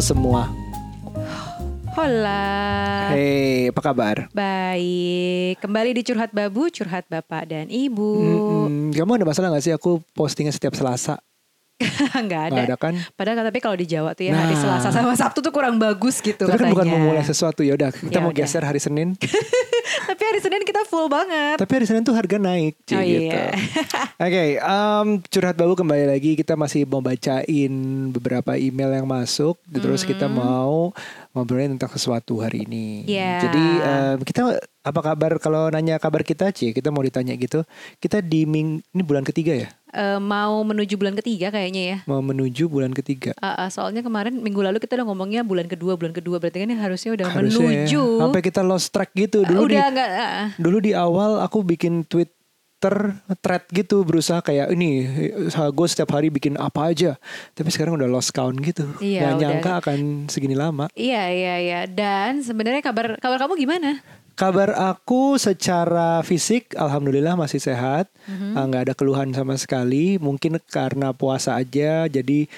Halo semua. Hola. Hey, apa kabar? Baik. Kembali di Curhat Babu, Curhat Bapak dan Ibu. Mm-mm. Kamu ada masalah gak sih aku postingnya setiap Selasa? Nggak ada. Ada kan? Padahal tapi kalau di Jawa tuh ya hari Nah. Selasa sama Sabtu tuh kurang bagus gitu Tapi kan katanya. bukan memulai sesuatu ya udah kita Ya mau udah. geser hari Senin. tapi hari Senin kita full banget. Tapi hari Senin tuh harga naik, Ci, Oh, gitu. iya. Oke, em, curhat babu kembali lagi kita masih mau bacain beberapa email yang masuk, terus kita mau ngobrolin tentang sesuatu hari ini. Iya. Jadi em, kita apa kabar kalau nanya kabar kita, Ci? Kita mau ditanya gitu. Kita di ming ini bulan ketiga ya, Eh, mau menuju bulan ketiga kayaknya ya. mau menuju bulan ketiga. Ah, ah, soalnya kemarin minggu lalu kita udah ngomongnya bulan kedua, bulan kedua berarti kan ini harusnya udah Harusnya ya. menuju. Sampai kita lost track gitu dulu di udah nggak ah, ah. dulu di awal aku bikin Twitter thread gitu berusaha kayak ini gue setiap hari bikin apa aja tapi sekarang udah lost count gitu Iya, Nggak udah. nyangka akan segini lama Iya iya iya. Dan sebenarnya kabar kabar kamu gimana? kabar aku secara fisik alhamdulillah masih sehat Mhm. Ah, nggak ada keluhan sama sekali mungkin karena puasa aja jadi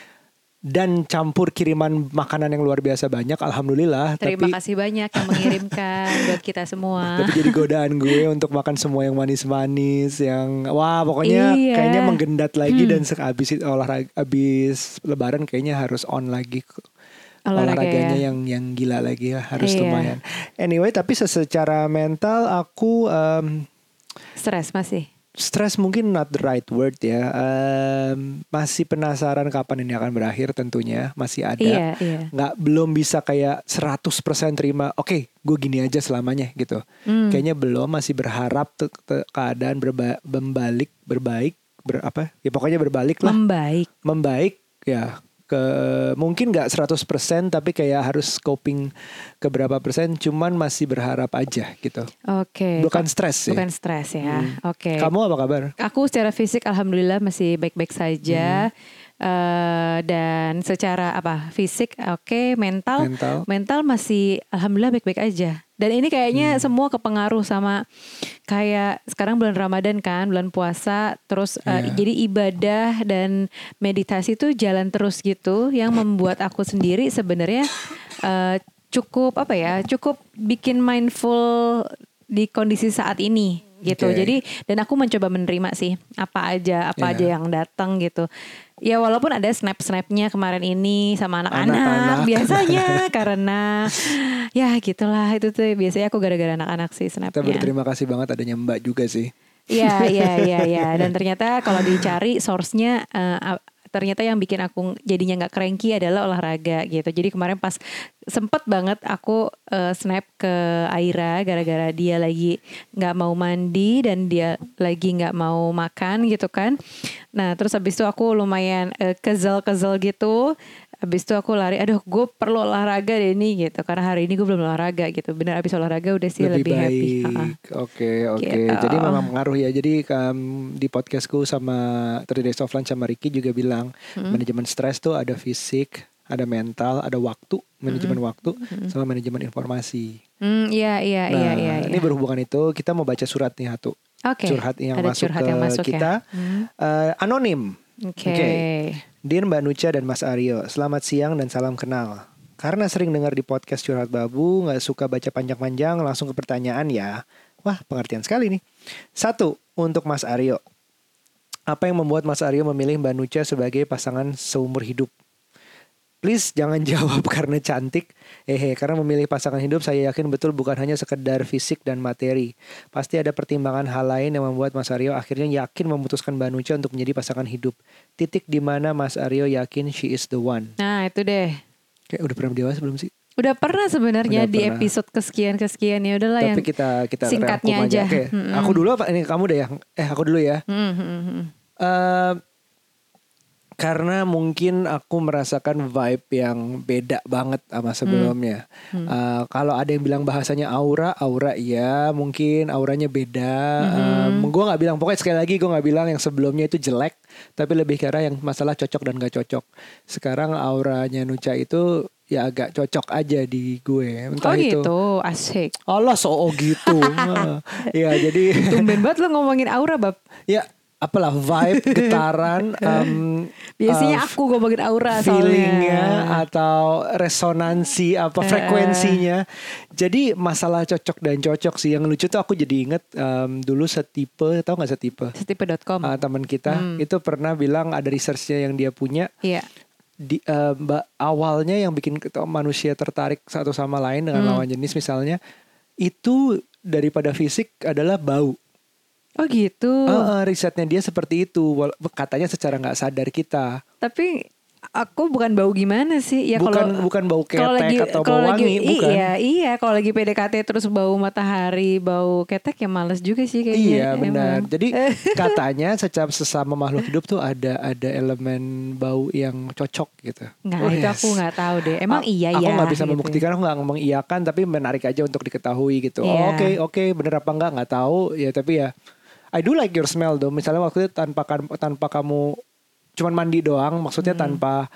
dan campur kiriman makanan yang luar biasa banyak alhamdulillah Terima tapi kasih banyak yang mengirimkan buat kita semua. Tapi jadi godaan gue untuk makan semua yang manis-manis, yang wah pokoknya Iya. kayaknya menggendat lagi Hmm. dan sehabis itu olahraga habis lebaran kayaknya harus on lagi Olahraga olahraganya ya. yang yang gila lagi ya harus Iya. lumayan. Anyway, tapi se- secara mental aku em, Stres masih. Stress mungkin not the right word ya. Em, masih penasaran kapan ini akan berakhir tentunya. Masih ada. Iya, iya. Nggak belum bisa kayak 100% terima. Oke, gue gini aja selamanya gitu. Hmm. Kayaknya belum. Masih berharap te- te- keadaan berba- membalik, berbaik, ber apa? Ya pokoknya berbalik lah. Membaik. Membaik ya ke mungkin nggak 100% tapi kayak harus coping ke berapa persen cuman masih berharap aja gitu. Oke. Bukan Kok- stres sih. Bukan stres ya. Hmm. Oke. Kamu apa kabar? Aku secara fisik alhamdulillah masih baik-baik saja. Hmm. Eh, dan secara apa? Fisik oke, mental Mental. mental masih alhamdulillah baik-baik aja. Dan ini kayaknya Hmm. semua kepengaruh sama kayak sekarang bulan Ramadan kan, bulan puasa, terus eh, Iya. jadi ibadah dan meditasi tuh jalan terus gitu yang membuat aku sendiri sebenarnya eh, cukup apa ya, cukup bikin mindful di kondisi saat ini gitu. Oke. Jadi dan aku mencoba menerima sih apa aja apa Iya. aja yang datang gitu. Ya walaupun ada snap-snapnya kemarin ini sama Anak-anak. biasanya karena ya gitulah itu tuh biasanya aku gara-gara anak-anak sih Kita snapnya. berterima kasih banget adanya Mbak juga sih. Iya iya iya iya dan ternyata kalau dicari source-nya eh, ternyata yang bikin aku jadinya nggak cranky adalah olahraga gitu. Jadi kemarin pas sempet banget aku eh, snap ke Aira gara-gara dia lagi nggak mau mandi dan dia lagi nggak mau makan gitu kan. Nah terus habis itu aku lumayan eh, kezel-kezel gitu. Habis itu aku lari, aduh gue perlu olahraga deh ini gitu. Karena hari ini gue belum olahraga gitu. Bener abis olahraga udah sih lebih, happy. Ha-ha. baik. Oke, oke. Gitu. Jadi memang pengaruh ya. Jadi um, di podcastku sama 3 Days of Lunch sama Ricky juga bilang Hmm. manajemen stres tuh ada fisik, ada mental, ada waktu, manajemen waktu, sama manajemen informasi. Hmm, iya iya Nah, iya iya. ini iya. berhubungan itu kita mau baca surat nih Hatu. Oke. Curhat yang Ada masuk curhat ke yang masuk kita. Ya. Hmm. Eh, anonim. Oke. Oke. Dear Mbak Nucha dan Mas Aryo, selamat siang dan salam kenal. Karena sering dengar di podcast Curhat Babu, nggak suka baca panjang-panjang, langsung ke pertanyaan ya. Wah, pengertian sekali nih. Satu, untuk Mas Aryo. Apa yang membuat Mas Aryo memilih Mbak Nucha sebagai pasangan seumur hidup? Please jangan jawab karena cantik. Hehe, karena memilih pasangan hidup saya yakin betul bukan hanya sekedar fisik dan materi. Pasti ada pertimbangan hal lain yang membuat Mas Aryo akhirnya yakin memutuskan Mbak Nucha untuk menjadi pasangan hidup. Titik di mana Mas Aryo yakin she is the one. Nah itu deh. Kayak udah pernah dibahas belum sih? Udah pernah sebenarnya di pernah. episode kesekian kesekian ya udahlah yang Tapi kita kita singkatnya aja. Oke, Mm-mm. aku dulu apa ini kamu deh ya? Eh, aku dulu ya. Hmm, hmm, hmm. Eh, karena mungkin aku merasakan vibe yang beda banget sama sebelumnya. Eh, kalau ada yang bilang bahasanya aura, aura iya, mungkin auranya beda. Hmm. gue nggak bilang, pokoknya sekali lagi gue nggak bilang yang sebelumnya itu jelek, tapi lebih arah yang masalah cocok dan gak cocok. Sekarang auranya Nucha itu ya agak cocok aja di gue. Entah Oh itu. gitu, asik. Allah so gitu. Nah, ya jadi Tumben banget lo ngomongin aura bab. ya apalah vibe, getaran, um, Biasanya uh, aku ngomongin aura feelingnya soalnya. atau resonansi apa frekuensinya. Jadi masalah cocok dan cocok sih yang lucu tuh aku jadi inget um, dulu setipe, tahu nggak setipe? Setipe.com. Uh, teman kita itu pernah bilang ada researchnya yang dia punya Iya. di uh, awalnya yang bikin manusia tertarik satu sama lain dengan lawan jenis misalnya itu daripada fisik adalah bau. Oh gitu. Uh, uh, risetnya dia seperti itu. Katanya secara nggak sadar kita. Tapi aku bukan bau gimana sih? Ya bukan kalau bukan bau kalau ketek atau kalau bau wangi, bukan. Iya, iya. Kalau lagi PDKT terus bau matahari, bau ketek ya males juga sih kayaknya. Iya benar. emang. Jadi katanya secara sesama makhluk hidup tuh ada ada elemen bau yang cocok gitu. Nggak, Oh, itu yes. aku nggak tahu deh. Emang A- iya Aku ya. nggak bisa gitu. membuktikan, aku nggak ngomong iya kan, tapi menarik aja untuk diketahui gitu. Iya. Oh, Oke oke, bener apa enggak nggak tahu ya tapi ya. I do like your smell though. Misalnya waktu itu tanpa tanpa kamu cuman mandi doang, maksudnya Hmm. tanpa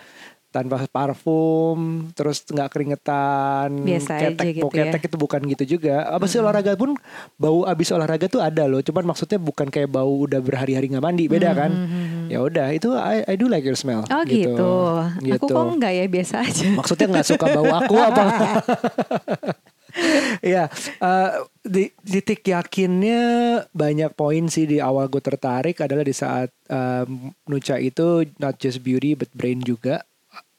tanpa parfum, terus nggak keringetan, Biasa aja ketek, gitu bau ya. ketek itu bukan gitu juga. Apa sih olahraga pun bau abis olahraga tuh ada loh. Cuman maksudnya bukan kayak bau udah berhari-hari nggak mandi, beda kan? Ya udah, itu I, I do like your smell. Hmm, Oh gitu. Aku Gitu. kok enggak ya biasa aja. Maksudnya nggak suka bau aku apa? Iya, eh, di titik yakinnya banyak poin sih di awal gue tertarik adalah di saat em, Nucha itu not just beauty but brain juga.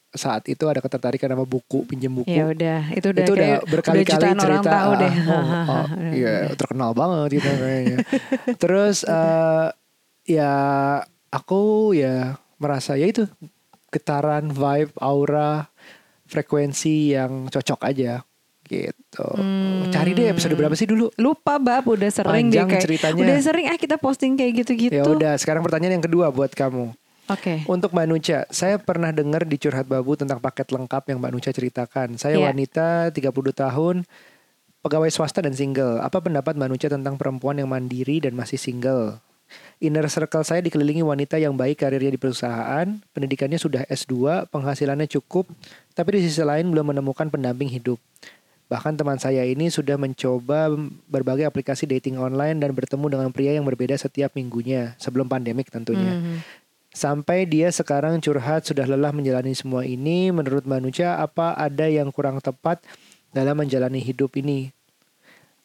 Saat itu ada ketertarikan sama buku, pinjem buku. Ya udah, itu udah itu udah berkali-kali jutaan orang cerita. tahu deh. ah, oh, oh, iya, terkenal banget gitu kayaknya. Terus eh, ya aku ya merasa ya itu getaran, vibe, aura, frekuensi yang cocok aja gitu. Hmm. Cari deh episode berapa sih dulu? Lupa bab udah sering deh Panjang kayak ceritanya. udah sering ah kita posting kayak gitu-gitu. Ya udah, sekarang pertanyaan yang kedua buat kamu. Oke. Untuk Mbak Nucha, saya pernah dengar di Curhat Babu tentang paket lengkap yang Mbak Nucha ceritakan. Saya Iya. wanita 30 tahun, pegawai swasta dan single. Apa pendapat Mbak Nucha tentang perempuan yang mandiri dan masih single? Inner circle saya dikelilingi wanita yang baik karirnya di perusahaan, pendidikannya sudah S2, penghasilannya cukup, tapi di sisi lain belum menemukan pendamping hidup. Bahkan teman saya ini sudah mencoba berbagai aplikasi dating online dan bertemu dengan pria yang berbeda setiap minggunya, sebelum pandemik tentunya. Mhm. Sampai dia sekarang curhat sudah lelah menjalani semua ini. Menurut Manusia, apa ada yang kurang tepat dalam menjalani hidup ini?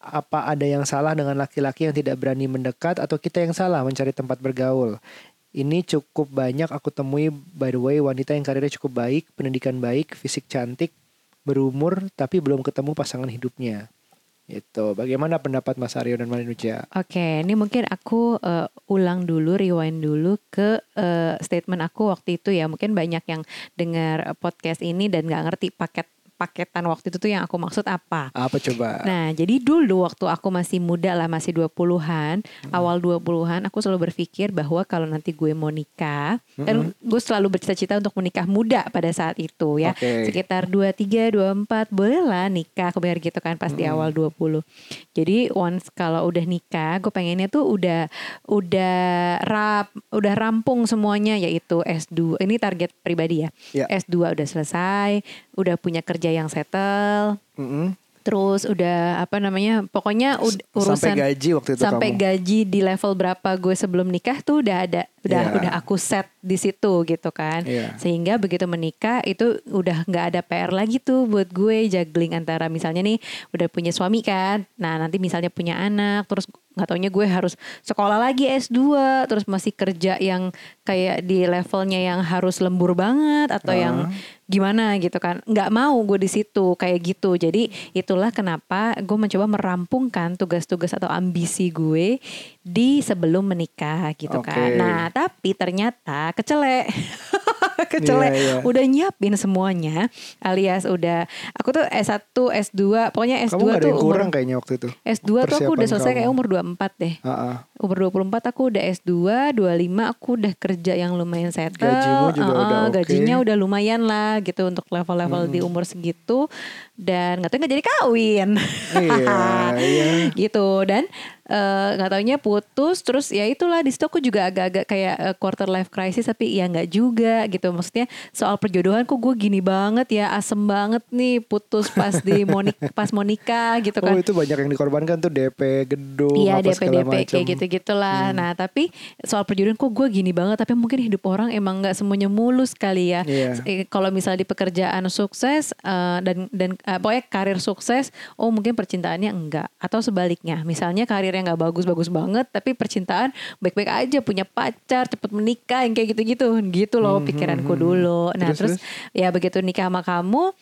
Apa ada yang salah dengan laki-laki yang tidak berani mendekat atau kita yang salah mencari tempat bergaul? Ini cukup banyak aku temui by the way wanita yang karirnya cukup baik, pendidikan baik, fisik cantik, berumur tapi belum ketemu pasangan hidupnya. Itu. Bagaimana pendapat Mas Aryo dan Manusia? Oke, ini mungkin aku eh, ulang dulu, rewind dulu ke eh, statement aku waktu itu ya. Mungkin banyak yang dengar podcast ini dan nggak ngerti paket paketan waktu itu tuh yang aku maksud apa. Apa coba? Nah, jadi dulu waktu aku masih muda lah, masih 20-an, Hmm. awal 20-an, aku selalu berpikir bahwa kalau nanti gue mau nikah, dan gue selalu bercita-cita untuk menikah muda pada saat itu ya. Oke. Sekitar 23, 24, boleh lah nikah, aku biar gitu kan pas di awal 20. Jadi once kalau udah nikah, gue pengennya tuh udah udah rap, udah rampung semuanya yaitu S2. Ini target pribadi ya. Ya. S2 udah selesai, udah punya kerja yang settle, Mm-mm. terus udah apa namanya pokoknya urusan sampai gaji waktu itu sampai kamu. gaji di level berapa gue sebelum nikah tuh udah ada udah Iya. udah aku set di situ gitu kan Iya. sehingga begitu menikah itu udah nggak ada PR lagi tuh buat gue juggling antara misalnya nih udah punya suami kan nah nanti misalnya punya anak terus nggak taunya gue harus sekolah lagi S2 terus masih kerja yang kayak di levelnya yang harus lembur banget atau Ah. yang gimana gitu kan nggak mau gue di situ kayak gitu jadi itulah kenapa gue mencoba merampungkan tugas-tugas atau ambisi gue di sebelum menikah gitu Oke. kan nah tapi ternyata kecelek kecelek Iya, iya. udah nyiapin semuanya alias udah aku tuh S1 S2 pokoknya S2 Kamu gak ada tuh yang umur kurang kayaknya waktu itu. S2 tuh aku udah selesai kamu. kayak umur 24 deh Ah, ah. umur 24 aku udah S2, 25 aku udah kerja yang lumayan settle. Gajimu juga Uh-uh, udah oke. Gajinya udah lumayan lah gitu untuk level-level di umur segitu dan nggak tahu nggak jadi kawin. Iya, iya. gitu dan eh, nggak taunya putus terus ya itulah di situ aku juga agak-agak kayak eh, quarter life crisis tapi ya nggak juga gitu maksudnya soal perjodohan kok gue gini banget ya asem banget nih putus pas di monik pas monika gitu Oh kan itu banyak yang dikorbankan tuh DP gedung Iya DP DP macam. kayak gitu gitulah. Hmm. Nah tapi soal perjodohan kok gue gini banget. Tapi mungkin hidup orang emang nggak semuanya mulus kali ya. Iya. Eh, Kalau misalnya di pekerjaan sukses eh, dan dan eh, pokoknya karir sukses, oh mungkin percintaannya enggak. Atau sebaliknya, misalnya karirnya nggak bagus-bagus banget, tapi percintaan baik-baik aja, punya pacar, cepet menikah, yang kayak gitu-gitu, gitu loh Hmm, pikiranku hmm, hmm. dulu. Nah Terus, terus, ya begitu nikah sama kamu.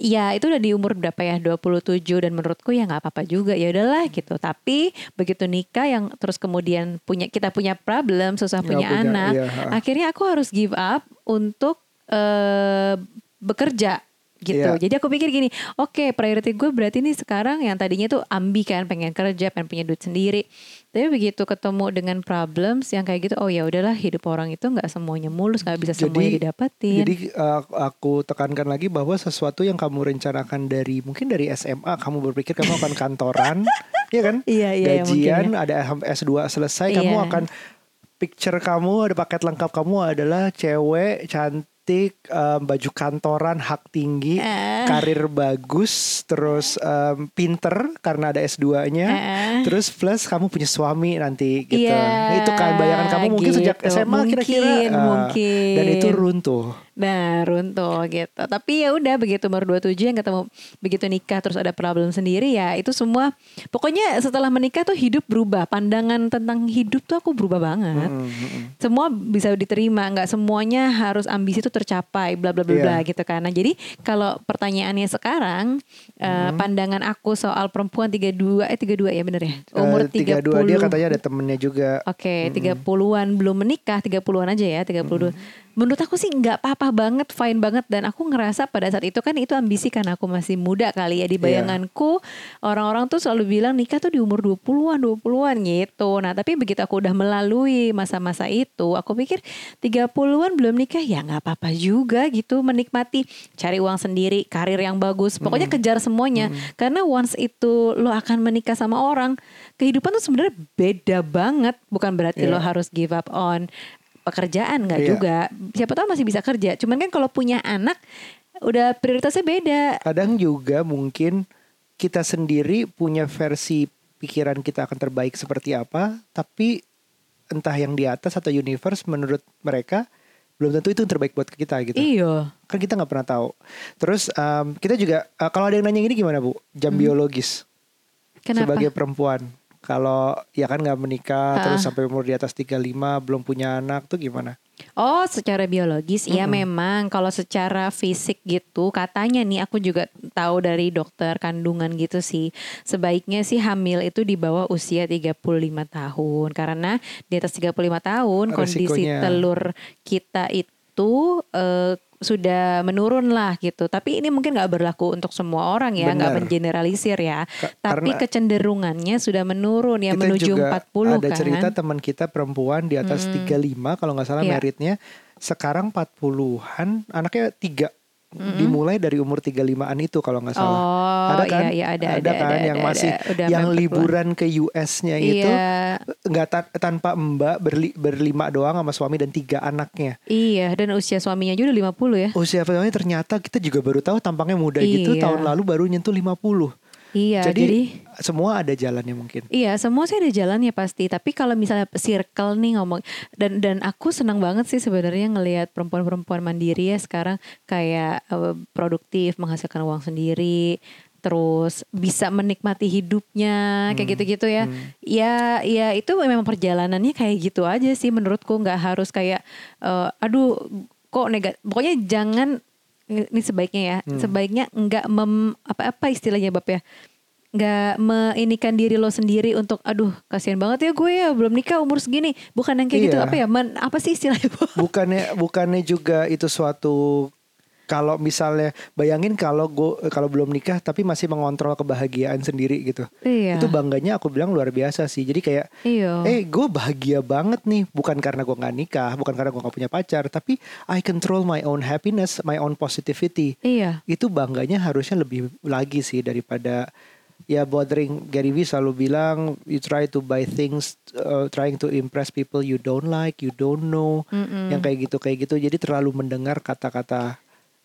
Ya itu udah di umur berapa ya 27 dan menurutku ya nggak apa-apa juga ya udahlah gitu. Tapi begitu nikah yang terus kemudian punya kita punya problem susah Nggak punya, punya, anak, iya, akhirnya aku harus give up untuk eh, bekerja gitu. Iya. Jadi aku pikir gini, oke priority gue berarti nih sekarang yang tadinya tuh ambi kan pengen kerja, pengen punya duit sendiri. Tapi begitu ketemu dengan problems yang kayak gitu, oh ya udahlah hidup orang itu nggak semuanya mulus, nggak bisa semuanya didapetin. Jadi uh, aku tekankan lagi bahwa sesuatu yang kamu rencanakan dari mungkin dari SMA kamu berpikir kamu akan kantoran, ya kan? Iya, iya, ya, Gajian mungkin ada S2 selesai kamu Iya. akan picture kamu ada paket lengkap kamu adalah cewek cantik um, baju kantoran hak tinggi Eh. karir bagus terus um, pinter karena ada S2-nya Eh. terus plus kamu punya suami nanti gitu Iya, itu kan bayangan kamu mungkin sejak gitu. SMA kira-kira Mungkin, uh, mungkin. dan itu runtuh Nah runtuh gitu. Tapi ya udah begitu umur 27 yang ketemu Begitu nikah terus ada problem sendiri ya Itu semua Pokoknya setelah menikah tuh hidup berubah. Pandangan tentang hidup tuh aku berubah banget. Mm, mm, mm. Semua bisa diterima nggak semuanya harus ambisi itu tercapai Bla bla bla bla Iya. gitu kan. Nah jadi kalau pertanyaannya sekarang eh, Pandangan aku soal perempuan 32 Eh 32 ya bener ya? Umur Eh, 32 30 dia katanya ada temennya juga. Oke, 30-an belum menikah, 30-an aja ya, 32. Menurut aku sih nggak apa-apa banget, fine banget dan aku ngerasa pada saat itu kan itu ambisi kan aku masih muda kali ya di Iya. bayanganku orang-orang tuh selalu bilang nikah tuh di umur 20-an, 20-an gitu. Nah, tapi begitu aku udah melalui masa-masa itu, aku pikir 30-an belum nikah ya nggak apa-apa juga gitu menikmati cari uang sendiri, karir yang bagus. Pokoknya kejar semuanya. Karena once itu lo akan menikah sama orang, kehidupan tuh sebenarnya beda banget. Bukan berarti Iya. lo harus give up on pekerjaan nggak Iya. juga. Siapa tahu masih bisa kerja. Cuman kan kalau punya anak udah prioritasnya beda. kadang juga mungkin kita sendiri punya versi pikiran kita akan terbaik seperti apa tapi entah yang di atas atau universe menurut mereka belum tentu itu yang terbaik buat kita gitu Iya. kan kita nggak pernah tahu terus um, kita juga uh, kalau ada yang nanya gini gimana bu jam biologis Hmm. Kenapa? sebagai perempuan kalau ya kan nggak menikah Ha. terus sampai umur di atas 35 belum punya anak tuh gimana Oh, secara biologis ya Mm-mm. memang kalau secara fisik gitu katanya nih aku juga tahu dari dokter kandungan gitu sih. Sebaiknya sih hamil itu di bawah usia 35 tahun karena di atas 35 tahun kondisi Resikonya. telur kita itu eh, sudah menurun lah gitu. Tapi ini mungkin nggak berlaku untuk semua orang ya, nggak mengeneralisir ya. Ka- Tapi kecenderungannya sudah menurun ya menuju juga 40 ada kan. cerita teman kita perempuan di atas 35 kalau nggak salah Iya. meritnya sekarang 40-an anaknya tiga dimulai dari umur 35-an itu kalau nggak salah. Oh, ada kan? iya, iya, ada, ada, kan ada, yang ada, masih ada. Udah yang liburan ke US-nya itu Iya. nggak ta- tanpa mbak berli- berlima doang sama suami dan tiga anaknya. Iya, dan usia suaminya juga udah 50 ya. Usia pertamanya ternyata kita juga baru tahu tampangnya muda gitu Iya. tahun lalu baru nyentuh 50. Iya, jadi, jadi, semua ada jalannya mungkin. iya semua sih ada jalannya pasti. Tapi kalau misalnya circle nih ngomong dan dan aku senang banget sih sebenarnya ngelihat perempuan-perempuan mandiri ya sekarang kayak eh, produktif menghasilkan uang sendiri terus bisa menikmati hidupnya kayak Hmm, gitu-gitu ya. hmm. Ya, ya itu memang perjalanannya kayak gitu aja sih menurutku nggak harus kayak eh, aduh kok negatif. Pokoknya jangan ini sebaiknya ya, Hmm. sebaiknya nggak mem apa apa istilahnya bab ya nggak meinikan diri lo sendiri untuk aduh kasihan banget ya gue ya belum nikah umur segini bukan yang kayak gitu Iya. apa ya men, apa sih istilahnya Bu? bukannya bukannya juga itu suatu kalau misalnya bayangin kalau gue kalau belum nikah tapi masih mengontrol kebahagiaan sendiri gitu. Iya. Itu bangganya aku bilang luar biasa sih. Jadi kayak iya. Eh gue bahagia banget nih. Bukan karena gue nggak nikah bukan karena gue nggak punya pacar tapi I control my own happiness my own positivity. Iya. Itu bangganya harusnya lebih lagi sih daripada ya bothering Gary Vee selalu bilang you try to buy things uh, trying to impress people you don't like, you don't know, Mm-mm. yang kayak gitu kayak gitu. Jadi terlalu mendengar kata-kata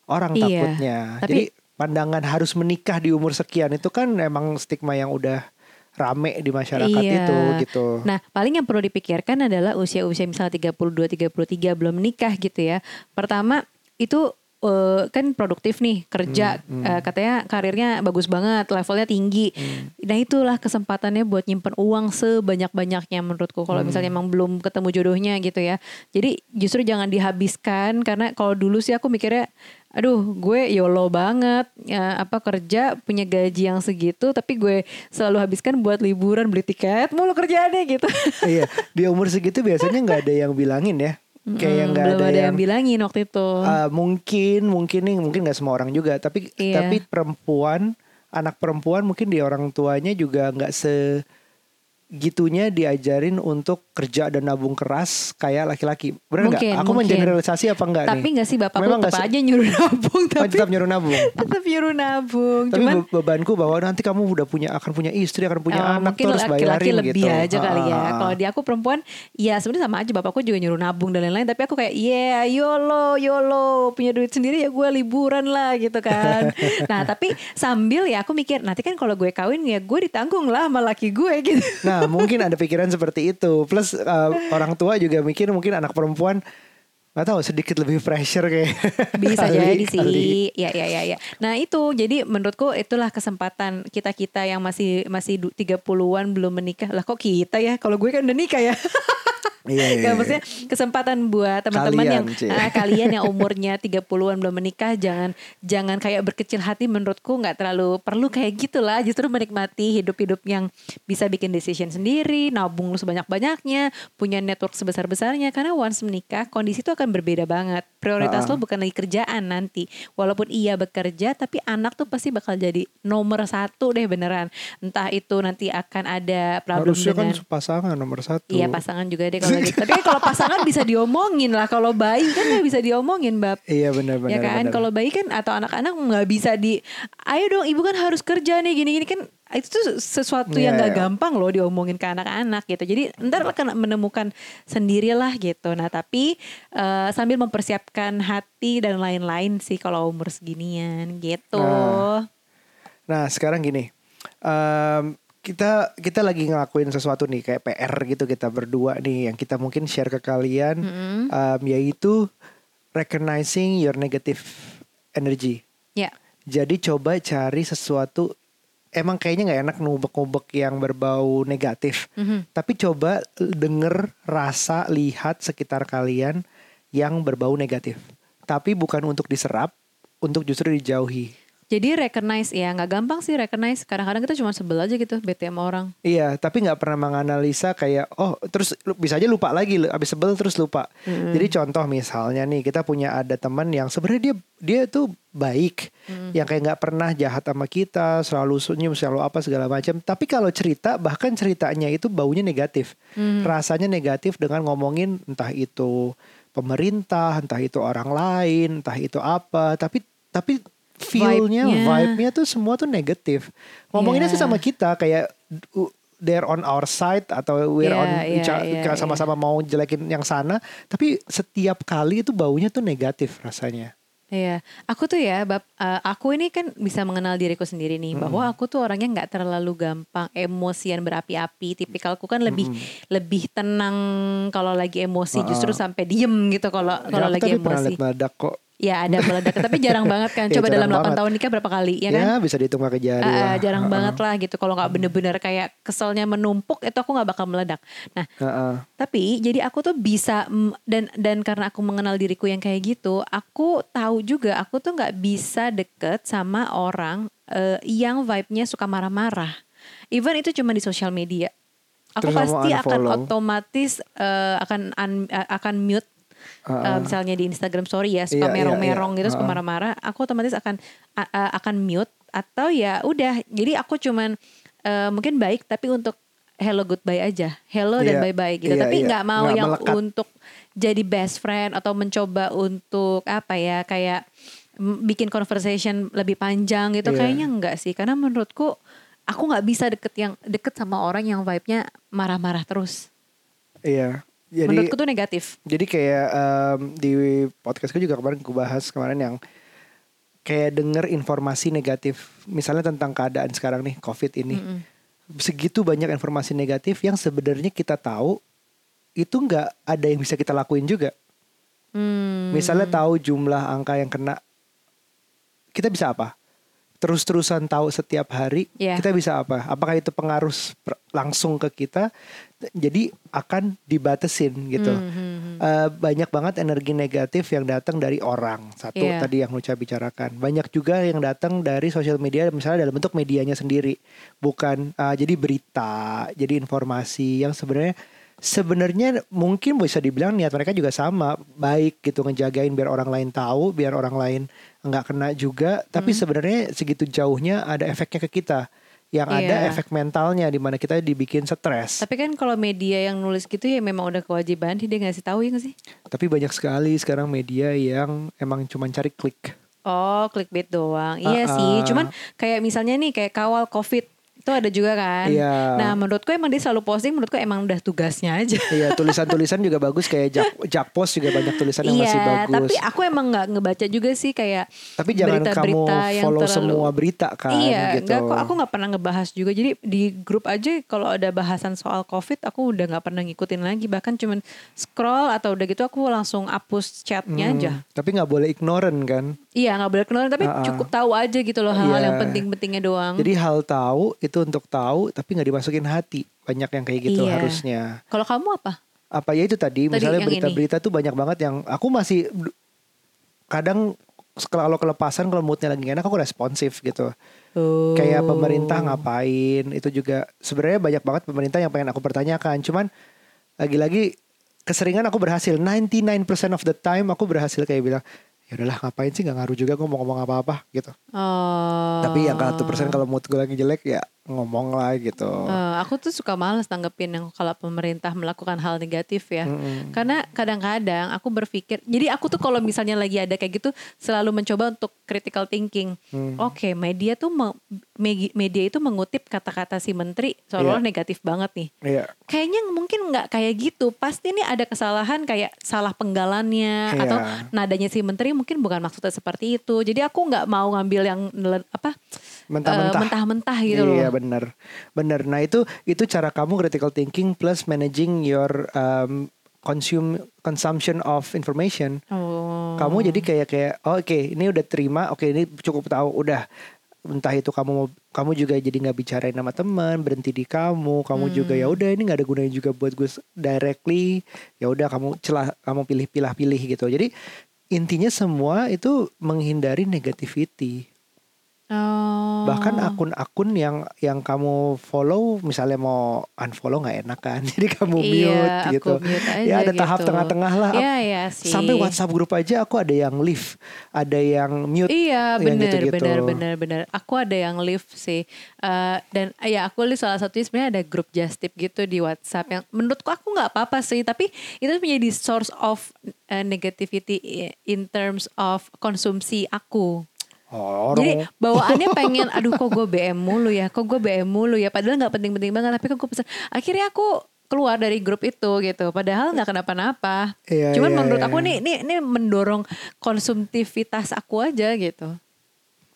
orang Iya, takutnya. tapi- Jadi pandangan harus menikah di umur sekian itu kan emang stigma yang udah rame di masyarakat Iya. itu gitu. Nah, paling yang perlu dipikirkan adalah usia-usia misalnya 32, 33 belum menikah gitu ya. Pertama, itu eh, kan produktif nih, kerja Hmm, eh, katanya karirnya bagus banget, levelnya tinggi. Hmm. Nah, itulah kesempatannya buat nyimpen uang sebanyak-banyaknya menurutku kalau Hmm. misalnya emang belum ketemu jodohnya gitu ya. Jadi justru jangan dihabiskan karena kalau dulu sih aku mikirnya aduh gue YOLO banget ya, apa kerja punya gaji yang segitu tapi gue selalu habiskan buat liburan beli tiket mulu kerjaannya gitu iya, di umur segitu biasanya nggak ada yang bilangin ya. Kayak nggak belum ada, yang, bilangin waktu itu Uh, mungkin mungkin nih mungkin nggak semua orang juga tapi Iya. tapi perempuan anak perempuan mungkin di orang tuanya juga nggak segitunya diajarin untuk kerja dan nabung keras kayak laki-laki benar nggak aku mungkin. mengeneralisasi apa enggak tapi nih nggak sih bapakku Memang tetap se- aja nyuruh nabung Oh, tapi tetap nyuruh nabung tetap nyuruh nabung tapi cuman be- bebanku bahwa nanti kamu udah punya akan punya istri akan punya Oh, anak mungkin tuh harus laki-laki bayarin lebih gitu aja kali ya. Ah. Kalau di aku perempuan, ya sebenarnya sama aja. Bapakku juga nyuruh nabung dan lain-lain. Tapi aku kayak, yeah, yolo, yolo, punya duit sendiri ya gue liburan lah gitu kan. nah tapi sambil ya aku mikir, nanti kan kalau gue kawin ya gue ditanggung lah sama laki gue gitu. Nah mungkin ada pikiran seperti itu. Plus uh, orang tua juga mikir mungkin anak perempuan nggak tahu sedikit lebih pressure kayak. Bisa kali- jadi sih. Ya ya ya ya. Nah, itu jadi menurutku itulah kesempatan kita-kita yang masih masih du- 30-an belum menikah. Lah kok kita ya? Kalau gue kan udah nikah ya. Iya, iya, iya. maksudnya kesempatan buat teman-teman yang ah, kalian yang umurnya 30-an belum menikah jangan jangan kayak berkecil hati menurutku nggak terlalu perlu kayak gitulah justru menikmati hidup-hidup yang bisa bikin decision sendiri nabung lu sebanyak-banyaknya punya network sebesar-besarnya karena once menikah kondisi itu akan berbeda banget prioritas Ah. lo bukan lagi kerjaan nanti walaupun iya bekerja tapi anak tuh pasti bakal jadi nomor satu deh beneran entah itu nanti akan ada problem Harusnya kan dengan pasangan nomor satu. Iya pasangan juga deh kalau gitu. Tapi kan kalau pasangan bisa diomongin lah. Kalau bayi kan nggak bisa diomongin, bab. Iya benar-benar. ya kan. Kalau bayi kan atau anak-anak nggak bisa di. Ayo dong, ibu kan harus kerja nih gini-gini kan. Itu tuh sesuatu yang Iya, nggak iya. gampang loh diomongin ke anak-anak gitu. Jadi ntar akan menemukan sendirilah gitu. Nah tapi eh, sambil mempersiapkan hati dan lain-lain sih kalau umur seginian gitu. Nah. Nah sekarang gini, em, kita kita lagi ngelakuin sesuatu nih kayak PR gitu kita berdua nih yang kita mungkin share ke kalian, Mm-mm. em, yaitu recognizing your negative energy. Ya. Jadi coba cari sesuatu emang kayaknya nggak enak nubek-nubek yang berbau negatif. Mhm. Tapi coba denger, rasa, lihat sekitar kalian yang berbau negatif. Tapi bukan untuk diserap, untuk justru dijauhi. Jadi recognize ya nggak gampang sih recognize. Kadang-kadang kita cuma sebel aja gitu bete sama orang. Iya, tapi nggak pernah menganalisa kayak oh terus bisa aja lupa lagi abis sebel terus lupa. Jadi contoh misalnya nih kita punya ada teman yang sebenarnya dia dia tuh baik, yang kayak nggak pernah jahat sama kita, selalu senyum, selalu apa segala macam. Tapi kalau cerita bahkan ceritanya itu baunya negatif, rasanya negatif dengan ngomongin entah itu pemerintah, entah itu orang lain, entah itu apa. Tapi tapi feel-nya, Vibe-nya. vibe-nya tuh semua tuh negatif. Ngomonginnya sih Iya. sama kita kayak uh, they're on our side atau we're Iya, on iya, kita sama-sama mau jelekin yang sana, tapi setiap kali itu baunya tuh negatif rasanya. Iya, aku tuh ya, bab, eh, aku ini kan bisa mengenal diriku sendiri nih, bahwa aku tuh orangnya nggak terlalu gampang emosian berapi-api. Tipikalku kan lebih lebih tenang kalau lagi emosi, justru sampai diem gitu kalau kalau Ya, lagi tapi pernah emosi. liat meledak kok. Ya ada meledak, tapi jarang banget kan. Iya, Coba jarang dalam 8 banget. tahun nikah berapa kali, ya kan? Ya, bisa dihitung pakai jari Ah, lah. jarang Heeh. banget lah gitu. Kalau nggak bener-bener kayak keselnya menumpuk, itu aku nggak bakal meledak. Nah, Heeh. tapi jadi aku tuh bisa dan dan karena aku mengenal diriku yang kayak gitu, aku tahu juga aku tuh nggak bisa deket sama orang eh, yang vibe-nya suka marah-marah. Even itu cuma di sosial media. Aku Terus pasti akan otomatis eh, akan un- eh, akan mute Heeh. eh, misalnya di Instagram story ya suka Iya, iya, merong-merong iya. gitu suka marah-marah, aku otomatis akan a- akan mute atau ya udah. Jadi aku cuman eh, mungkin baik tapi untuk hello goodbye aja, hello dan Iya, bye bye gitu. iya, tapi iya. nggak mau Nggak yang melekat. untuk jadi best friend atau mencoba untuk apa ya kayak bikin conversation lebih panjang gitu Iya. kayaknya enggak sih karena menurutku aku nggak bisa deket yang deket sama orang yang vibe-nya marah-marah terus. Iya. Jadi Menurutku tuh negatif. jadi kayak em, di podcastku juga kemarin gue bahas kemarin yang kayak denger informasi negatif misalnya tentang keadaan sekarang nih covid ini Mm-mm. segitu banyak informasi negatif yang sebenarnya kita tahu itu nggak ada yang bisa kita lakuin juga Hmm. misalnya tahu jumlah angka yang kena kita bisa apa terus-terusan tahu setiap hari Iya. kita bisa apa apakah itu pengaruh langsung ke kita jadi akan dibatesin gitu Hmm, hmm. Eh, banyak banget energi negatif yang datang dari orang satu Iya. tadi yang Nucha bicarakan banyak juga yang datang dari sosial media misalnya dalam bentuk medianya sendiri bukan eh, jadi berita jadi informasi yang sebenarnya sebenarnya mungkin bisa dibilang niat mereka juga sama baik gitu ngejagain biar orang lain tahu biar orang lain nggak kena juga tapi Hmm. sebenarnya segitu jauhnya ada efeknya ke kita yang ada Iya. efek mentalnya di mana kita dibikin stres Tapi kan kalau media yang nulis gitu ya memang udah kewajiban dia ngasih tahu ya nggak sih? Tapi banyak sekali sekarang media yang emang cuma cari klik. Oh, clickbait doang. Iya Ah, sih. ah. Cuman kayak misalnya nih kayak kawal COVID itu ada juga kan. Iya. Nah, menurutku emang dia selalu posting, menurutku emang udah tugasnya aja. Iya tulisan-tulisan juga bagus kayak Jak Jakpos juga banyak tulisan yang masih iya, bagus. tapi aku emang nggak ngebaca juga sih kayak Tapi jangan kamu berita-berita yang follow terlalu- semua berita kan iya, gitu. enggak kok aku nggak pernah ngebahas juga. Jadi di grup aja kalau ada bahasan soal COVID, aku udah nggak pernah ngikutin lagi. Bahkan cuman scroll atau udah gitu aku langsung hapus chatnya Hmm, aja. Tapi nggak boleh ignorant kan. Iya nggak boleh kenalan, tapi ah. cukup tahu aja gitu loh hal-hal Iya. yang penting-pentingnya doang. Jadi hal tahu itu untuk tahu tapi nggak dimasukin hati. Banyak yang kayak gitu Iya. harusnya. kalau kamu apa? Apa ya itu tadi, Tadi misalnya berita-berita tuh banyak banget yang aku masih kadang kalau kelepasan kalau moodnya lagi enak aku responsif gitu. Oh. kayak pemerintah ngapain itu juga sebenarnya banyak banget pemerintah yang pengen aku pertanyakan cuman lagi-lagi keseringan aku berhasil 99% of the time aku berhasil kayak bilang ya udahlah ngapain sih nggak ngaruh juga gue mau ngomong apa-apa gitu Oh. tapi yang satu persen kalau mood gue lagi jelek ya ngomong lah gitu Eh, aku tuh suka males tanggepin yang kalau pemerintah melakukan hal negatif ya. Mm-mm. Karena kadang-kadang aku berpikir, jadi aku tuh kalau misalnya lagi ada kayak gitu selalu mencoba untuk critical thinking. Hmm. Oke, media tuh me- media itu mengutip kata-kata si menteri seolah-olah Iya. negatif banget nih. Iya. Kayaknya mungkin nggak kayak gitu. Pasti nih ada kesalahan kayak salah penggalannya Iya. atau nadanya si menteri mungkin bukan maksudnya seperti itu. Jadi aku nggak mau ngambil yang apa mentah-mentah mentah-mentah gitu loh. Benar, benar. Nah itu itu cara kamu critical thinking plus managing your um, consume consumption of information. Oh. Kamu jadi kayak kayak oh, oke ini udah terima, oke ini cukup tahu, udah entah itu kamu mau kamu juga jadi nggak bicarain sama teman berhenti di kamu kamu juga ya udah ini nggak ada gunanya juga buat gue directly ya udah kamu celah kamu pilih pilih pilih gitu jadi intinya semua itu menghindari negativity Oh. bahkan akun-akun yang yang kamu follow misalnya mau unfollow nggak enak kan jadi kamu Iya, mute aku gitu mute aja ya ada tahap gitu. tengah-tengah lah Iya, iya sih. sampai WhatsApp grup aja aku ada yang leave ada yang mute Iya yang benar gitu-gitu. benar benar benar. Aku ada yang live sih Eh, dan eh, ya aku live salah satunya sebenarnya ada grup just tip gitu di WhatsApp yang menurutku aku nggak apa-apa sih tapi itu menjadi source of eh, negativity in terms of konsumsi aku. Oh, Jadi orang- bawaannya pengen, aduh kok gue BM mulu ya, kok gue BM mulu ya. Padahal nggak penting-penting banget, tapi kok gue pesan. Akhirnya aku keluar dari grup itu gitu. Padahal nggak kenapa-napa. Iya, Cuman iya, menurut iya. aku nih, nih, nih mendorong konsumtivitas aku aja gitu.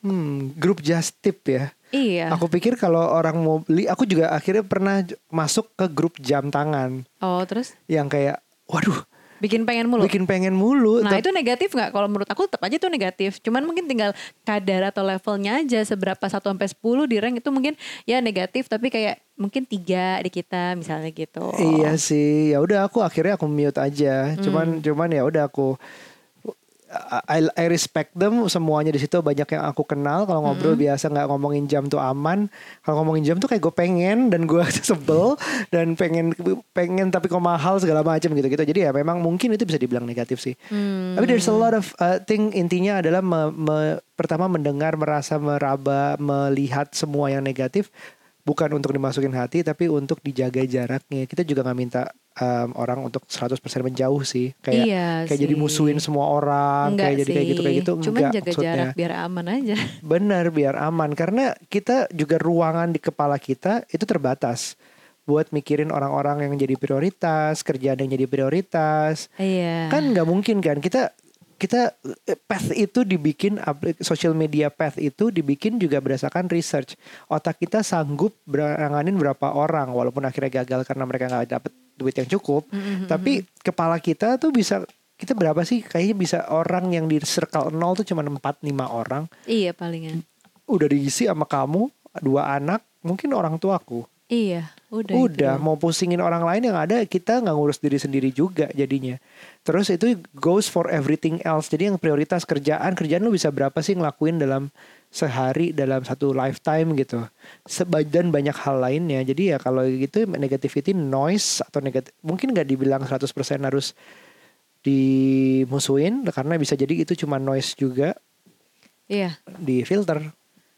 hmm, grup just tip ya Iya. aku pikir kalau orang mau beli aku juga akhirnya pernah masuk ke grup jam tangan Oh terus yang kayak waduh bikin pengen mulu. bikin pengen mulu Nah itu negatif nggak? Kalau menurut aku tetap aja itu negatif. Cuman mungkin tinggal kadar atau levelnya aja seberapa 1 sampai 10 di rank itu mungkin ya negatif tapi kayak mungkin tiga di kita misalnya gitu. Iya sih, ya udah aku akhirnya aku mute aja. Cuman cuman ya udah aku I, I respect them semuanya di situ. Banyak yang aku kenal. Kalau ngobrol biasa nggak ngomongin jam tuh aman. Kalau ngomongin jam tuh kayak gue pengen dan gue sebel dan pengen pengen tapi kok mahal segala macam gitu gitu jadi ya memang mungkin itu bisa dibilang negatif sih. Hmm. tapi there's a lot of uh, thing intinya adalah me- me- pertama mendengar merasa meraba melihat semua yang negatif bukan untuk dimasukin hati tapi untuk dijaga jaraknya. Kita juga nggak minta um, orang untuk 100% menjauh sih. Kayak iya kayak sih. jadi musuhin semua orang, Enggak kayak jadi kayak gitu kayak gitu Cuman enggak jaga maksudnya. jarak biar aman aja. Benar biar aman karena kita juga ruangan di kepala kita itu terbatas buat mikirin orang-orang yang jadi prioritas, kerjaan yang jadi prioritas. Iya. Kan nggak mungkin kan kita kita eh, path itu dibikin social media path itu dibikin juga berdasarkan research. Otak kita sanggup beranganin berapa orang walaupun akhirnya gagal karena mereka nggak dapet duit yang cukup. Mm-hmm. Tapi kepala kita tuh bisa kita berapa sih? Kayaknya bisa orang yang di circle 0 tuh cuma 4 5 orang Iya palingan. udah diisi sama kamu, dua anak, mungkin orang tuaku. Iya, udah. Udah itu. mau pusingin orang lain yang ada kita nggak ngurus diri sendiri juga jadinya. Terus itu goes for everything else. Jadi yang prioritas kerjaan, kerjaan lu bisa berapa sih ngelakuin dalam sehari dalam satu lifetime gitu. Sebadan banyak hal lainnya. Jadi ya kalau gitu negativity noise atau negatif mungkin nggak dibilang 100% harus dimusuhin karena bisa jadi itu cuma noise juga Iya. di filter.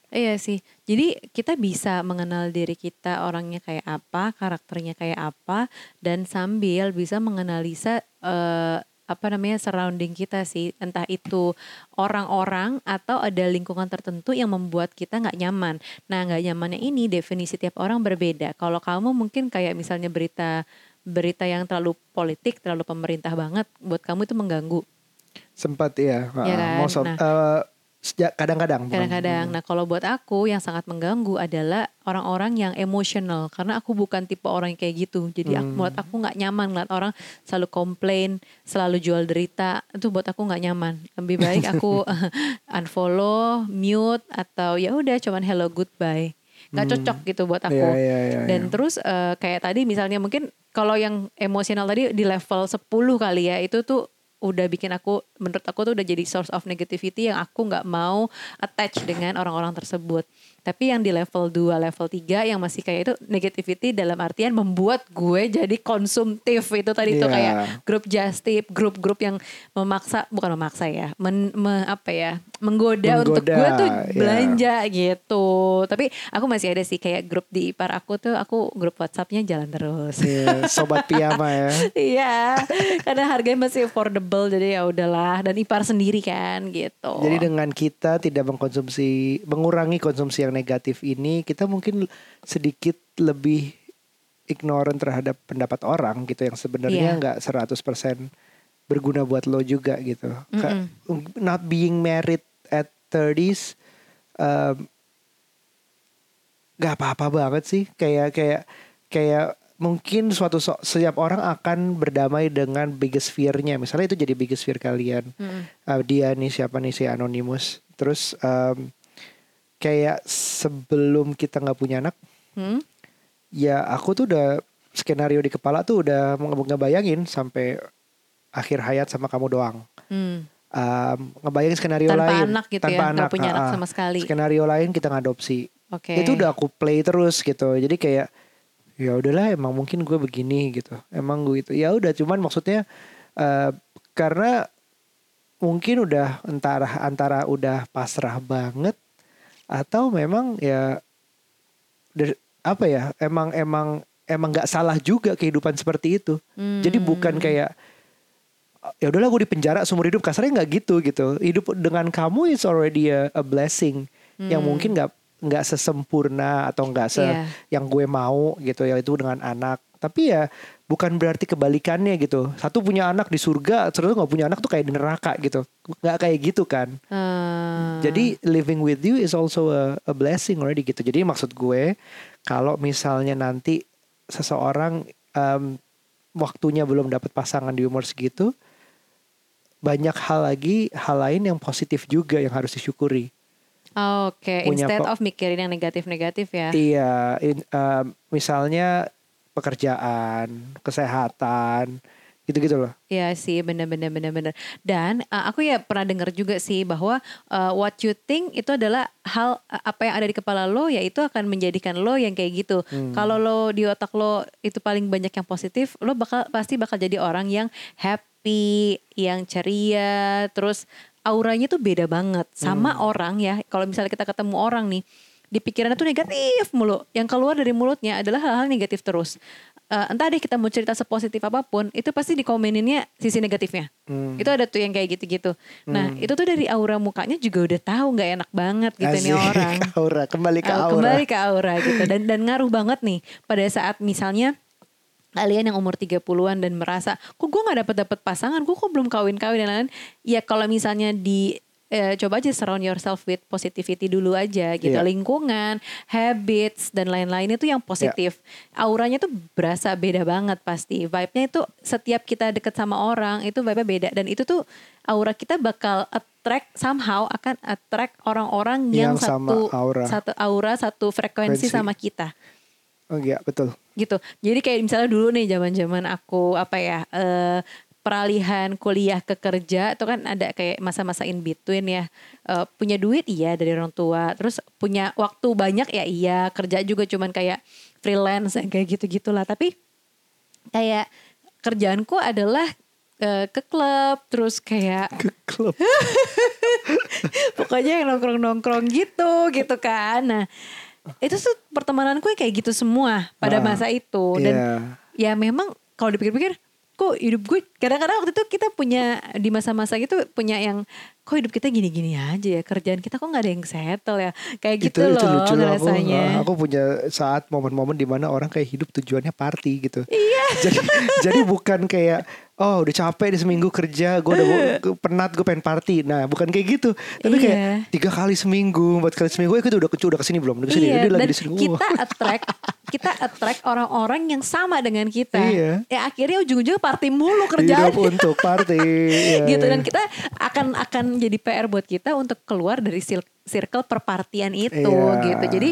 Iya sih. Jadi kita bisa mengenal diri kita orangnya kayak apa, karakternya kayak apa, dan sambil bisa menganalisa eh, apa namanya surrounding kita sih. Entah itu orang-orang atau ada lingkungan tertentu yang membuat kita nggak nyaman. Nah nggak nyamannya ini definisi tiap orang berbeda. Kalau kamu mungkin kayak misalnya berita berita yang terlalu politik, terlalu pemerintah banget, buat kamu itu mengganggu. Sempat ya. Iya kan? Most of- Nah. sejak- kadang-kadang. bukan- Kadang-kadang. Nah, kalau buat aku yang sangat mengganggu adalah orang-orang yang emosional karena aku bukan tipe orang yang kayak gitu. Jadi aku, buat aku nggak nyaman ngeliat orang selalu komplain, selalu jual derita. Itu buat aku nggak nyaman. Lebih baik aku unfollow, mute atau ya udah cuman hello goodbye. Gak cocok gitu buat aku. Iya, iya, iya, Dan iya. terus eh, kayak tadi misalnya mungkin kalau yang emosional tadi di level 10 kali ya itu tuh udah bikin aku menurut aku tuh udah jadi source of negativity yang aku nggak mau attach dengan orang-orang tersebut. Tapi yang di level 2, level 3 yang masih kayak itu negativity dalam artian membuat gue jadi konsumtif itu tadi tuh Iya. kayak grup just tip, grup-grup yang memaksa bukan memaksa ya, men, me- apa ya, menggoda, untuk Menggoda, gue tuh ya. belanja gitu. Tapi aku masih ada sih kayak grup di ipar aku tuh aku grup WhatsAppnya jalan terus. Iya, sobat piyama ya. Iya, karena harganya masih affordable jadi ya udahlah dan ipar sendiri kan gitu. Jadi dengan kita tidak mengkonsumsi, mengurangi konsumsi yang negatif ini, kita mungkin sedikit lebih ignorant terhadap pendapat orang gitu yang sebenarnya Iya. nggak 100% berguna buat lo juga gitu. Ka- Not being married at 30s um, nggak apa-apa banget sih. Kayak kayak kayak mungkin suatu so- setiap orang akan berdamai dengan biggest fear-nya. Misalnya itu jadi biggest fear kalian. Mm-mm. Uh, dia nih siapa nih si anonimus terus um, kayak sebelum kita nggak punya anak Hmm? ya aku tuh udah skenario di kepala tuh udah nge- ngebayangin sampai akhir hayat sama kamu doang Hmm. um, ngebayangin skenario Tanpa lain anak gitu ya, nggak punya anak ah-ah. sama sekali. skenario lain kita ngadopsi Oke. itu udah aku play terus gitu jadi kayak ya udahlah emang mungkin gue begini gitu emang gue itu ya udah cuman maksudnya eh, karena mungkin udah antara antara udah pasrah banget atau memang ya apa ya emang emang emang nggak salah juga kehidupan seperti itu. Jadi bukan Hmm. kayak ya udahlah gue di penjara seumur hidup. Kasarnya nggak gitu gitu. Hidup dengan kamu is already a, a blessing yang mungkin nggak nggak sesempurna atau nggak se Iya. yang gue mau gitu ya itu dengan anak. Tapi ya bukan berarti kebalikannya gitu satu punya anak di surga terus nggak punya anak tuh kayak di neraka gitu nggak kayak gitu kan Eh, jadi living with you is also a, a blessing already gitu. Jadi maksud gue kalau misalnya nanti seseorang em, waktunya belum dapat pasangan di umur segitu, banyak hal lagi hal lain yang positif juga yang harus disyukuri. Oke, punya instead of mikirin yang negatif-negatif ya. Iya, in- em, misalnya pekerjaan, kesehatan, gitu-gitu loh. Iya sih, bener-bener bener-bener. Dan uh, aku ya pernah dengar juga sih bahwa uh, what you think itu adalah hal uh, apa yang ada di kepala lo, ya itu akan menjadikan lo yang kayak gitu. Kalau lo di otak lo itu paling banyak yang positif, lo bakal pasti bakal jadi orang yang happy, yang ceria, terus auranya tuh beda banget sama orang ya. Kalau misalnya kita ketemu orang nih, di pikirannya tuh negatif mulu. Yang keluar dari mulutnya adalah hal-hal negatif terus. Eh, entah deh kita mau cerita sepositif apa pun, itu pasti dikomeninnya sisi negatifnya. Hmm. Itu ada tuh yang kayak gitu-gitu. Nah, itu tuh dari aura mukanya juga udah tahu nggak enak banget gitu nih Asik. orang. aura kembali ke Uh, aura Kembali ke aura gitu. Dan dan ngaruh banget nih pada saat misalnya kalian yang umur 30-an dan merasa kok gue nggak dapat dapat pasangan, gue kok belum kawin-kawin dan lain-lain. Ya kalau misalnya di eh, coba aja surround yourself with positivity dulu aja gitu. Iya. Lingkungan, habits dan lain-lain itu yang positif. Auranya tuh berasa beda banget pasti. Vibe-nya itu setiap kita deket sama orang itu vibe-nya beda dan itu tuh aura kita bakal attract somehow akan attract orang-orang yang, Yang sama satu aura. satu aura, satu frekuensi sama kita oh iya betul gitu. Jadi kayak misalnya dulu nih zaman-zaman aku apa ya eh, peralihan kuliah ke kerja itu kan ada kayak masa-masa in between ya. Eh, punya duit iya dari orang tua, terus punya waktu banyak ya iya, kerja juga cuman kayak freelance kayak gitu-gitulah. Tapi kayak kerjaanku adalah eh, ke klub terus kayak ke klub pokoknya yang nongkrong-nongkrong gitu gitu kan. Nah, itu tuh pertemananku kayak gitu semua pada Ah, masa itu dan iya. ya memang kalau dipikir-pikir kok hidup gue kadang-kadang waktu itu kita punya di masa-masa gitu punya yang kok hidup kita gini-gini aja ya kerjaan kita kok nggak ada yang settle ya? Kayak gitu itu, loh itu lucu loh. aku, rasanya. aku punya saat momen-momen di mana orang kayak hidup tujuannya party gitu. Iya. Jadi jadi bukan kayak oh udah capek di seminggu kerja gue udah mau- penat gue pengen party. Nah bukan kayak gitu. Tapi kayak Iya. tiga kali seminggu empat kali seminggu eh kita udah udah ke sini belum? Udah ke sini Iya, Dia lagi dan di sini. kita attract kita attract orang-orang yang sama dengan kita. Iya. Ya akhirnya ujung-ujungnya party mulu hidup kerjaan. untuk party Iya, gitu iya. dan kita akan akan jadi PR buat kita untuk keluar dari circle perpartian itu Iya. gitu. Jadi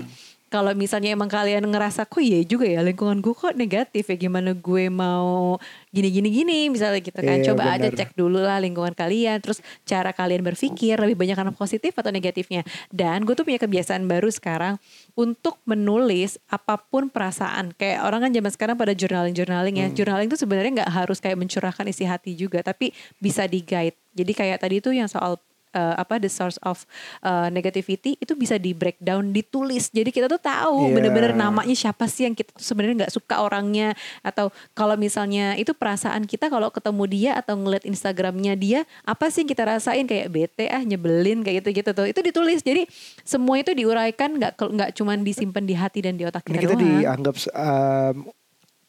kalau misalnya emang kalian ngerasa kok iya juga ya lingkungan gue kok negatif ya gimana gue mau gini gini gini? Misalnya gitu kan. Iya, coba aja benar. cek dulu lah lingkungan kalian terus cara kalian berpikir lebih banyak karena positif atau negatifnya. Dan gue tuh punya kebiasaan baru sekarang untuk menulis apa pun perasaan. Kayak orang kan zaman sekarang pada journaling journaling Hmm. ya journaling tuh sebenarnya nggak harus kayak mencurahkan isi hati juga tapi bisa di guide jadi kayak tadi tuh yang soal uh, apa the source of uh, negativity itu bisa di breakdown ditulis. Jadi kita tuh tahu Iya. bener-bener namanya siapa sih yang kita tuh sebenarnya nggak suka orangnya. Atau kalau misalnya itu perasaan kita kalau ketemu dia atau ngeliat Instagramnya dia apa sih yang kita rasain? Kayak bete ah nyebelin kayak gitu gitu tuh. Itu ditulis. Jadi semua itu diuraikan nggak nggak cuman disimpan di hati dan di otak ini kita, kita doang. dianggap um,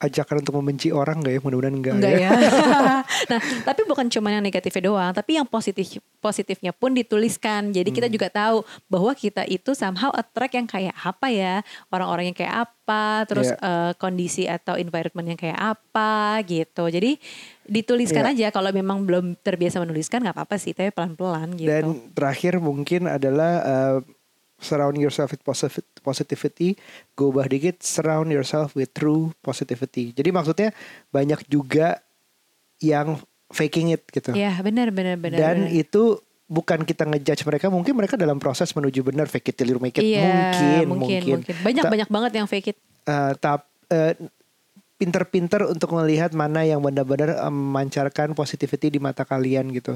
ajakan untuk membenci orang gak ya mudah-mudahan enggak, Enggak ya, ya. nah, tapi bukan cuma yang negatifnya doang, tapi yang positif positifnya pun dituliskan. Jadi kita juga tahu bahwa kita itu somehow attract yang kayak apa ya, orang-orang yang kayak apa, terus Iya. eh, kondisi atau environment yang kayak apa gitu. Jadi dituliskan Iya. aja kalau memang belum terbiasa menuliskan nggak apa-apa sih, tapi pelan-pelan gitu. Dan terakhir mungkin adalah uh, surround yourself with posi- positivity. Gue ubah dikit, surround yourself with true positivity. Jadi maksudnya banyak juga yang faking it gitu. Ya benar benar benar. Dan benar. itu bukan kita ngejudge mereka, mungkin mereka dalam proses menuju benar fake it till you make it. Iya, mungkin, mungkin, mungkin. mungkin. Banyak Ta- banyak banget yang fake it. Eh, tap eh, pinter-pinter untuk melihat mana yang benar-benar eh, memancarkan positivity di mata kalian gitu.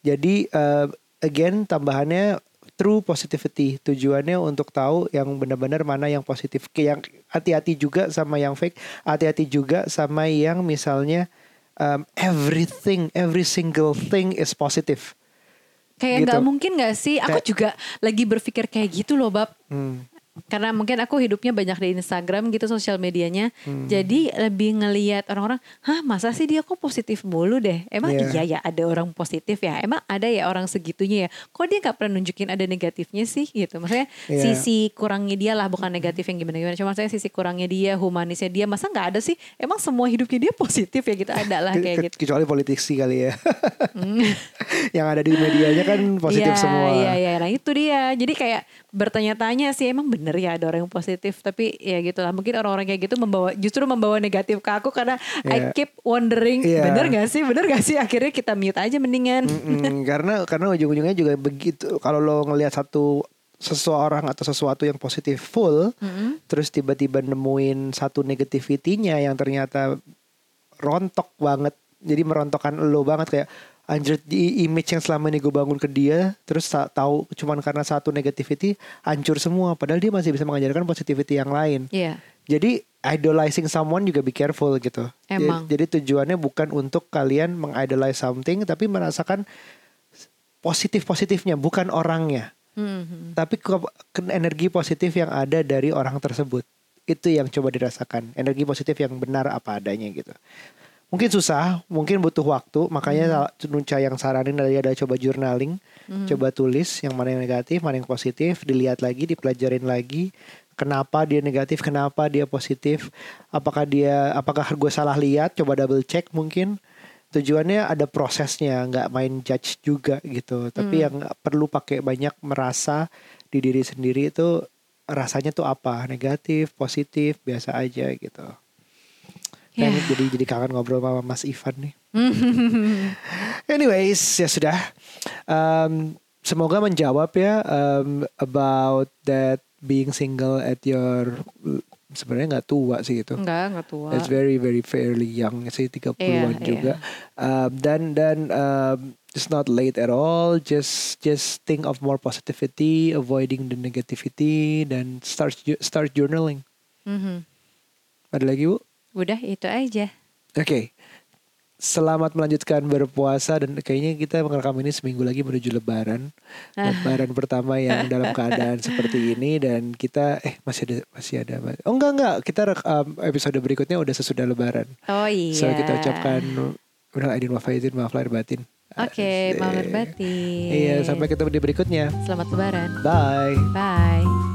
Jadi eh, again tambahannya true positivity tujuannya untuk tahu yang benar-benar mana yang positif. Yang hati-hati juga sama yang fake, hati-hati juga sama yang misalnya um, everything, every single thing is positive. Kayak Gitu. nggak mungkin nggak sih? Aku Kayak- juga lagi berpikir kayak gitu loh, bab. Hmm. Karena mungkin aku hidupnya banyak di Instagram gitu sosial medianya. Hmm. Jadi lebih ngeliat orang-orang, "Hah, masa sih dia kok positif mulu deh?" Emang Iya. iya ya ada orang positif ya. Emang ada ya orang segitunya ya. Kok dia nggak pernah nunjukin ada negatifnya sih gitu. Maksudnya Iya. sisi kurangnya dia lah bukan negatif yang gimana-gimana. Cuma saya sisi kurangnya dia, humanisnya dia. Masa nggak ada sih? Emang semua hidupnya dia positif ya gitu ada lah kayak gitu. Kecuali politisi kali ya. yang ada di medianya kan positif Iya, semua. Iya, iya. Nah itu dia. Jadi kayak bertanya-tanya sih emang bener ya ada orang yang positif. Tapi ya gitu lah. Mungkin orang-orang kayak gitu membawa justru membawa negatif ke aku karena I Iya. keep wondering Iya. bener gak sih, bener gak sih? Akhirnya kita mute aja mendingan. Mm-mm, karena karena ujung-ujungnya juga begitu. Kalau lo ngelihat satu seseorang atau sesuatu yang positif full, terus tiba-tiba nemuin satu negativity-nya yang ternyata rontok banget. Jadi merontokkan lo banget kayak anjir di image yang selama ini gue bangun ke dia terus tahu cuman karena satu negativity hancur semua. Padahal dia masih bisa mengajarkan positivity yang lain. Iya. jadi idolizing someone juga be careful gitu. Jadi- Emang. jadi, tujuannya bukan untuk kalian mengidolize something tapi merasakan positif positifnya bukan orangnya. Mhm. tapi ke- ke- energi positif yang ada dari orang tersebut. Itu yang coba dirasakan. Energi positif yang benar apa adanya gitu mungkin susah mungkin butuh waktu. Makanya Nunca yang saranin dari ada coba journaling coba tulis yang mana yang negatif mana yang positif dilihat lagi dipelajarin lagi. Kenapa dia negatif kenapa dia positif apakah dia apakah gue salah lihat coba double check mungkin. Tujuannya ada prosesnya nggak main judge juga gitu. Tapi yang nggak perlu pakai banyak merasa di diri sendiri itu rasanya tuh apa? Negatif positif biasa aja gitu Kayaknya jadi jadi kangen ngobrol sama Mas Ivan nih anyways ya sudah Um, semoga menjawab ya um, about that being single at your sebenarnya nggak tua sih gitu Enggak, enggak tua. It's very very fairly young sih 30-an Iya, juga. Um, dan dan um, it's not late at all. Just just think of more positivity, avoiding the negativity dan start start journaling. Mhm. Ada lagi, Bu? Udah itu aja. Oke. Selamat melanjutkan berpuasa dan kayaknya kita merekam ini seminggu lagi menuju lebaran. Lebaran pertama yang dalam keadaan seperti ini dan kita eh masih ada masih ada Oh enggak enggak, kita rek- um, episode berikutnya udah sesudah lebaran. Oh iya. So kita ucapkan udah aidin wa faizin maaf lahir batin. Oke, Asik. maaf lahir batin. Iya, sampai ketemu di berikutnya. Selamat lebaran. Bye. Bye.